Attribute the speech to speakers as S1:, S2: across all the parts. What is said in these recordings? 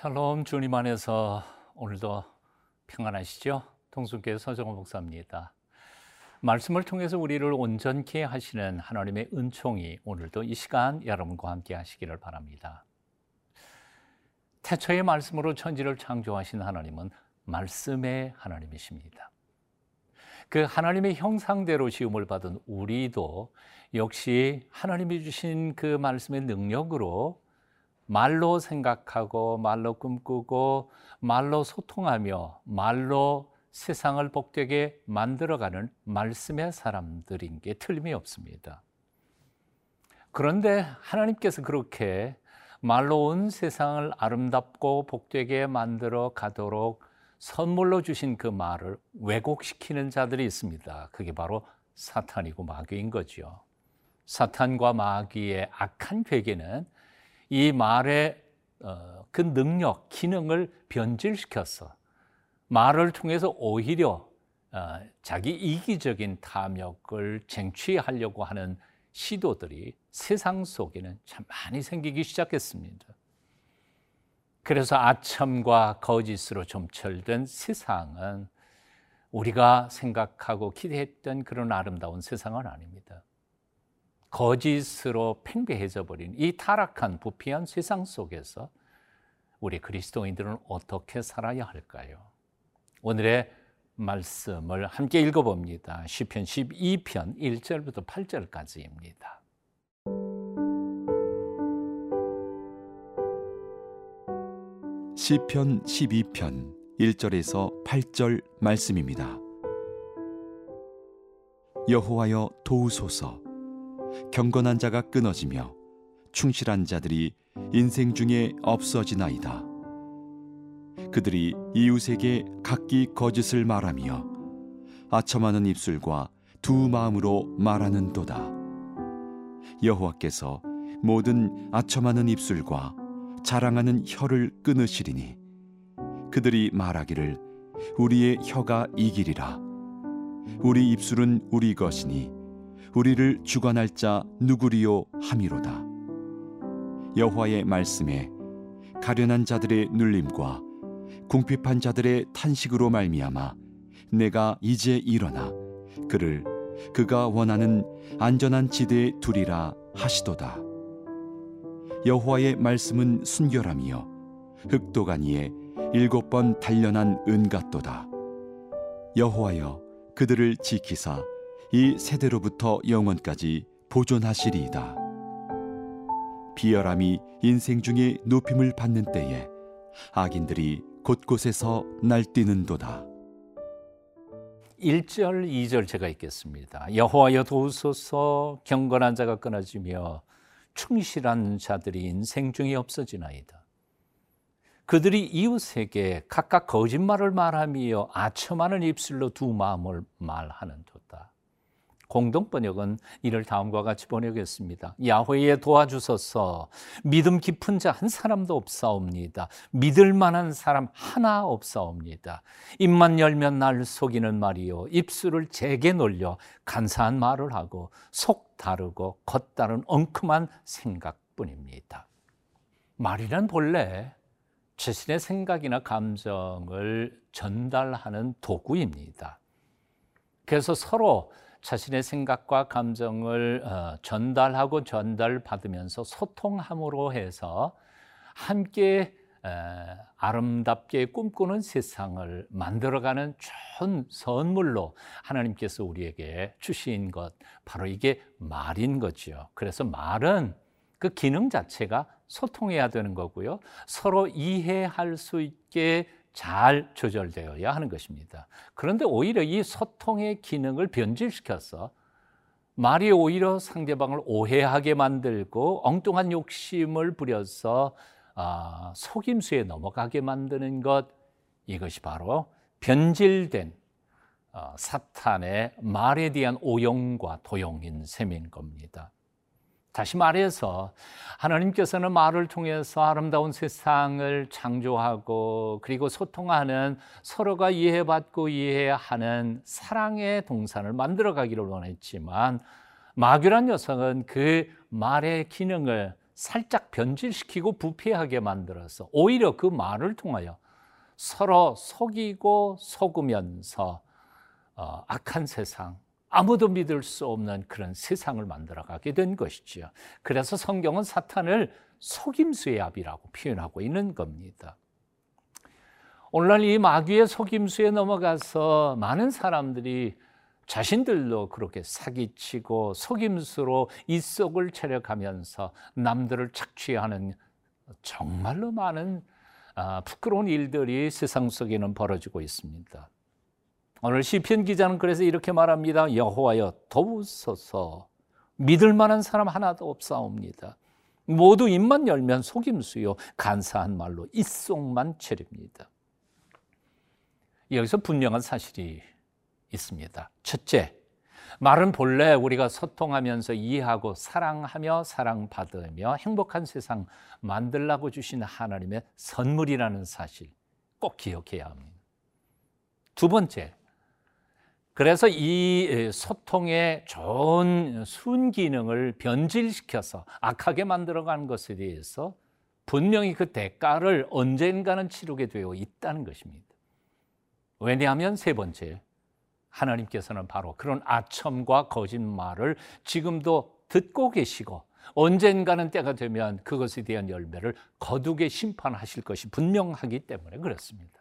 S1: 샬롬 주님 안에서 오늘도 평안하시죠? 동순교회 서정호 목사입니다. 말씀을 통해서 우리를 온전케 하시는 하나님의 은총이 오늘도 이 시간 여러분과 함께 하시기를 바랍니다. 태초의 말씀으로 천지를 창조하신 하나님은 말씀의 하나님이십니다. 그 하나님의 형상대로 지음을 받은 우리도 역시 하나님이 주신 그 말씀의 능력으로 말로 생각하고 말로 꿈꾸고 말로 소통하며 말로 세상을 복되게 만들어가는 말씀의 사람들인 게 틀림이 없습니다. 그런데 하나님께서 그렇게 말로 온 세상을 아름답고 복되게 만들어 가도록 선물로 주신 그 말을 왜곡시키는 자들이 있습니다. 그게 바로 사탄이고 마귀인 거죠. 사탄과 마귀의 악한 괴계는 이 말의 어, 그 능력, 기능을 변질시켜서 말을 통해서 오히려 어, 자기 이기적인 탐욕을 쟁취하려고 하는 시도들이 세상 속에는 참 많이 생기기 시작했습니다. 그래서 아첨과 거짓으로 점철된 세상은 우리가 생각하고 기대했던 그런 아름다운 세상은 아닙니다. 거짓으로 팽배해져 버린 이 타락한 부패한 세상 속에서 우리 그리스도인들은 어떻게 살아야 할까요? 오늘의 말씀을 함께 읽어봅니다. 시편 12편 1절부터 8절까지입니다.
S2: 시편 12편 1절에서 8절 말씀입니다. 여호와여 도우소서 경건한 자가 끊어지며 충실한 자들이 인생 중에 없어지나이다. 그들이 이웃에게 각기 거짓을 말하며 아첨하는 입술과 두 마음으로 말하는도다. 여호와께서 모든 아첨하는 입술과 자랑하는 혀를 끊으시리니 그들이 말하기를 우리의 혀가 이기리라. 우리 입술은 우리 것이니 우리를 주관할 자 누구리요 함이로다. 여호와의 말씀에 가련한 자들의 눌림과 궁핍한 자들의 탄식으로 말미암아 내가 이제 일어나 그를 그가 원하는 안전한 지대에 두리라 하시도다. 여호와의 말씀은 순결함이요 흑도가니에 일곱 번 단련한 은 같도다. 여호와여 그들을 지키사 이 세대로부터 영원까지 보존하시리이다. 비열함이 인생 중에 높임을 받는 때에 악인들이 곳곳에서 날뛰는도다.
S1: 1절, 2절 제가 읽겠습니다. 여호와여 도우소서 경건한 자가 끊어지며 충실한 자들이 인생 중에 없어지나이다. 그들이 이웃에게 각각 거짓말을 말하며 아첨하는 입술로 두 마음을 말하는 도다. 공동 번역은 이를 다음과 같이 번역했습니다. 야훼에 도와주소서 믿음 깊은 자 한 사람도 없사옵니다. 믿을 만한 사람 하나 없사옵니다. 입만 열면 날 속이는 말이요 입술을 제게 놀려 간사한 말을 하고 속 다르고 겉다른 엉큼한 생각뿐입니다. 말이란 본래 자신의 생각이나 감정을 전달하는 도구입니다. 그래서 서로 자신의 생각과 감정을 어, 전달하고 전달받으면서 소통함으로 해서 함께 아름답게 꿈꾸는 세상을 만들어가는 좋은 선물로 하나님께서 우리에게 주신 것 바로 이게 말인 거죠. 그래서 말은 그 기능 자체가 소통해야 되는 거고요. 서로 이해할 수 있게 잘 조절되어야 하는 것입니다. 그런데 오히려 이 소통의 기능을 변질시켜서 말이 오히려 상대방을 오해하게 만들고 엉뚱한 욕심을 부려서 아, 속임수에 넘어가게 만드는 것 이것이 바로 변질된 어, 사탄의 말에 대한 오용과 도용인 셈인 겁니다. 다시 말해서 하나님께서는 말을 통해서 아름다운 세상을 창조하고 그리고 소통하는 서로가 이해받고 이해하는 사랑의 동산을 만들어 가기를 원했지만 마귀란 녀석은 그 말의 기능을 살짝 변질시키고 부패하게 만들어서 오히려 그 말을 통하여 서로 속이고 속으면서 어, 악한 세상, 아무도 믿을 수 없는 그런 세상을 만들어 가게 된 것이지요. 그래서 성경은 사탄을 속임수의 압이라고 표현하고 있는 겁니다. 오늘날 이 마귀의 속임수에 넘어가서 많은 사람들이 자신들도 그렇게 사기치고 속임수로 이속을 체력하면서 남들을 착취하는 정말로 많은 아, 부끄러운 일들이 세상 속에는 벌어지고 있습니다. 오늘 시편 기자는 그래서 이렇게 말합니다. 여호와여 도우소서 믿을 만한 사람 하나도 없사옵니다. 모두 입만 열면 속임수요 간사한 말로 입속만 체립니다. 여기서 분명한 사실이 있습니다. 첫째, 말은 본래 우리가 소통하면서 이해하고 사랑하며 사랑받으며 행복한 세상 만들라고 주신 하나님의 선물이라는 사실 꼭 기억해야 합니다. 두 번째, 그래서 이 소통의 좋은 순기능을 변질시켜서 악하게 만들어가는 것에 대해서 분명히 그 대가를 언젠가는 치르게 되어 있다는 것입니다. 왜냐하면 세 번째, 하나님께서는 바로 그런 아첨과 거짓말을 지금도 듣고 계시고 언젠가는 때가 되면 그것에 대한 열매를 거두게 심판하실 것이 분명하기 때문에 그렇습니다.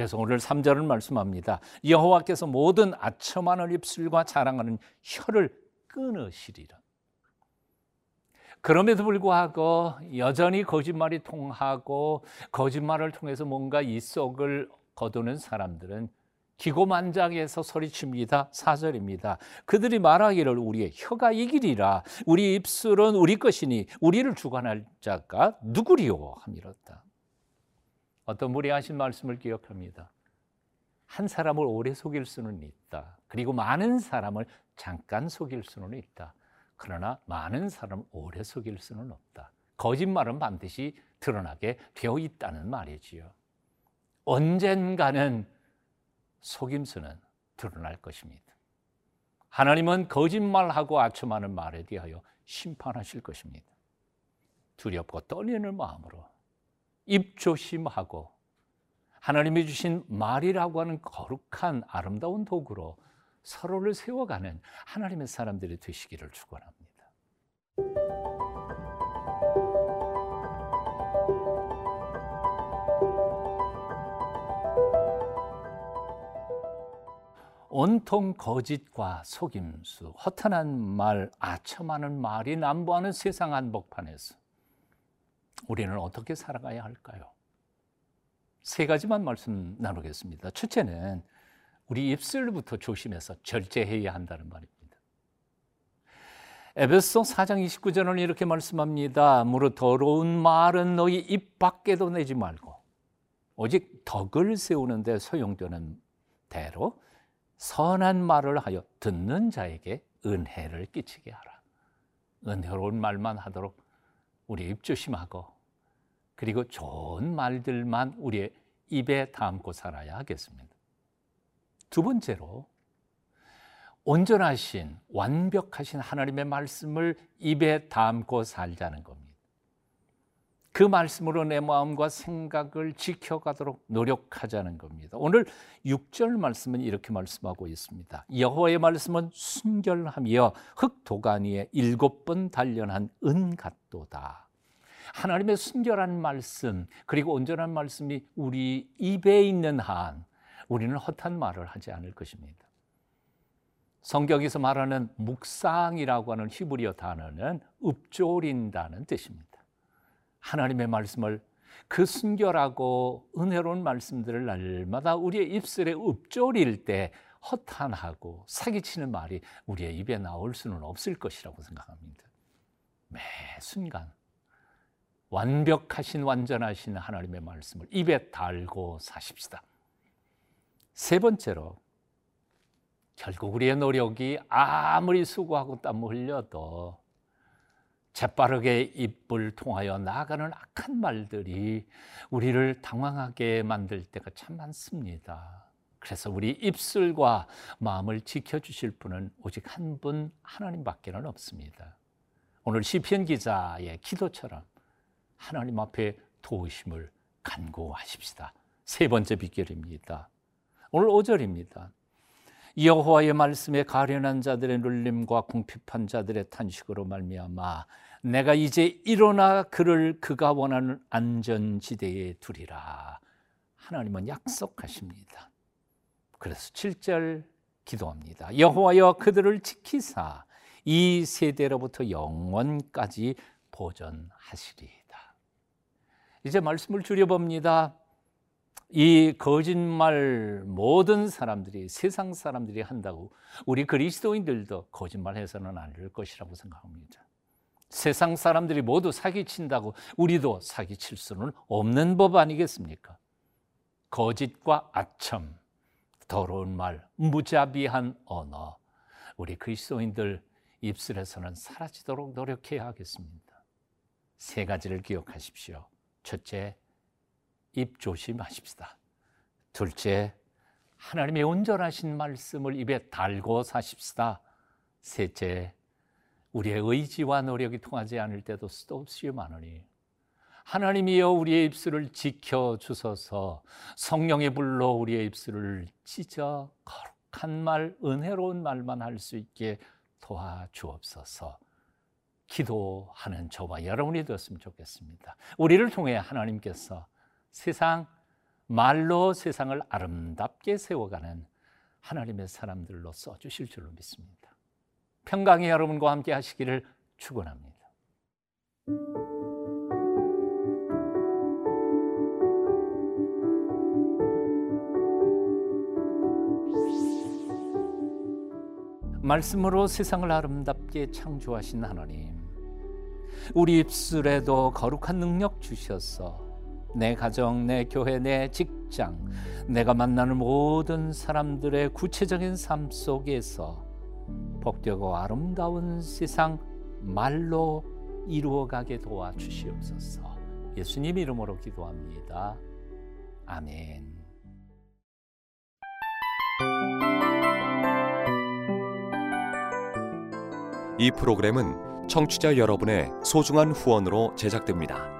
S1: 그래서 오늘 3절을 말씀합니다. 여호와께서 모든 아첨하는 입술과 자랑하는 혀를 끊으시리라. 그럼에도 불구하고 여전히 거짓말이 통하고 거짓말을 통해서 뭔가 이 속을 거두는 사람들은 기고만장해서 소리칩니다. 4절입니다. 그들이 말하기를 우리의 혀가 이기리라. 우리 입술은 우리 것이니 우리를 주관할 자가 누구리요? 함이었다. 어떤 분이 하신 말씀을 기억합니다. 한 사람을 오래 속일 수는 있다. 그리고 많은 사람을 잠깐 속일 수는 있다. 그러나 많은 사람을 오래 속일 수는 없다. 거짓말은 반드시 드러나게 되어 있다는 말이지요. 언젠가는 속임수는 드러날 것입니다. 하나님은 거짓말하고 아첨하는 말에 대하여 심판하실 것입니다. 두렵고 떨리는 마음으로 입조심하고 하나님이 주신 말이라고 하는 거룩한 아름다운 도구로 서로를 세워가는 하나님의 사람들이 되시기를 축원합니다. 온통 거짓과 속임수, 허탄한 말, 아첨하는 말이 남부하는 세상 한복판에서 우리는 어떻게 살아가야 할까요? 세 가지만 말씀 나누겠습니다. 첫째는 우리 입술부터 조심해서 절제해야 한다는 말입니다. 에베소 4장 29절은 이렇게 말씀합니다. 무릇 더러운 말은 너희 입 밖에도 내지 말고 오직 덕을 세우는데 소용되는 대로 선한 말을 하여 듣는 자에게 은혜를 끼치게 하라. 은혜로운 말만 하도록 우리 입 조심하고 그리고 좋은 말들만 우리의 입에 담고 살아야 하겠습니다. 두 번째로 온전하신 완벽하신 하나님의 말씀을 입에 담고 살자는 겁니다. 그 말씀으로 내 마음과 생각을 지켜가도록 노력하자는 겁니다. 오늘 6절 말씀은 이렇게 말씀하고 있습니다. 여호와의 말씀은 순결하며 흙 도가 위에 일곱 번 단련한 은 같도다. 하나님의 순결한 말씀 그리고 온전한 말씀이 우리 입에 있는 한 우리는 헛한 말을 하지 않을 것입니다. 성경에서 말하는 묵상이라고 하는 히브리어 단어는 읊조린다는 뜻입니다. 하나님의 말씀을 그 순결하고 은혜로운 말씀들을 날마다 우리의 입술에 읊조릴 때 허탄하고 사기치는 말이 우리의 입에 나올 수는 없을 것이라고 생각합니다. 매 순간 완벽하신 완전하신 하나님의 말씀을 입에 달고 사십시다. 세 번째로 결국 우리의 노력이 아무리 수고하고 땀 흘려도 재빠르게 입을 통하여 나아가는 악한 말들이 우리를 당황하게 만들 때가 참 많습니다. 그래서 우리 입술과 마음을 지켜주실 분은 오직 한 분 하나님밖에는 없습니다. 오늘 시편 기자의 기도처럼 하나님 앞에 도우심을 간구하십시다. 세 번째 비결입니다. 오늘 5절입니다. 여호와의 말씀에 가련한 자들의 눌림과 궁핍한 자들의 탄식으로 말미암아 내가 이제 일어나 그를 그가 원하는 안전지대에 두리라. 하나님은 약속하십니다. 그래서 7절 기도합니다. 여호와여 그들을 지키사 이 세대로부터 영원까지 보존하시리이다. 이제 말씀을 줄여봅니다. 이 거짓말 모든 사람들이 세상 사람들이 한다고 우리 그리스도인들도 거짓말해서는 안 될 것이라고 생각합니다. 세상 사람들이 모두 사기친다고 우리도 사기칠 수는 없는 법 아니겠습니까? 거짓과 아첨, 더러운 말, 무자비한 언어, 우리 그리스도인들 입술에서는 사라지도록 노력해야 하겠습니다. 세 가지를 기억하십시오. 첫째, 입 조심하십시다. 둘째, 하나님의 온전하신 말씀을 입에 달고 사십시다. 셋째, 우리의 의지와 노력이 통하지 않을 때도 수도 없이 많으니 하나님이여 우리의 입술을 지켜 주소서 성령의 불로 우리의 입술을 찢어 거룩한 말, 은혜로운 말만 할 수 있게 도와주옵소서. 기도하는 저와 여러분이 되었으면 좋겠습니다. 우리를 통해 하나님께서 세상 말로 세상을 아름답게 세워가는 하나님의 사람들로 써 주실 줄로 믿습니다. 평강이 여러분과 함께 하시기를 축원합니다. 말씀으로 세상을 아름답게 창조하신 하나님, 우리 입술에도 거룩한 능력 주셔서 내 가정, 내 교회, 내 직장, 내가 만나는 모든 사람들의 구체적인 삶 속에서 복되고 아름다운 세상 말로 이루어가게 도와주시옵소서. 예수님 이름으로 기도합니다. 아멘.
S3: 이 프로그램은 청취자 여러분의 소중한 후원으로 제작됩니다.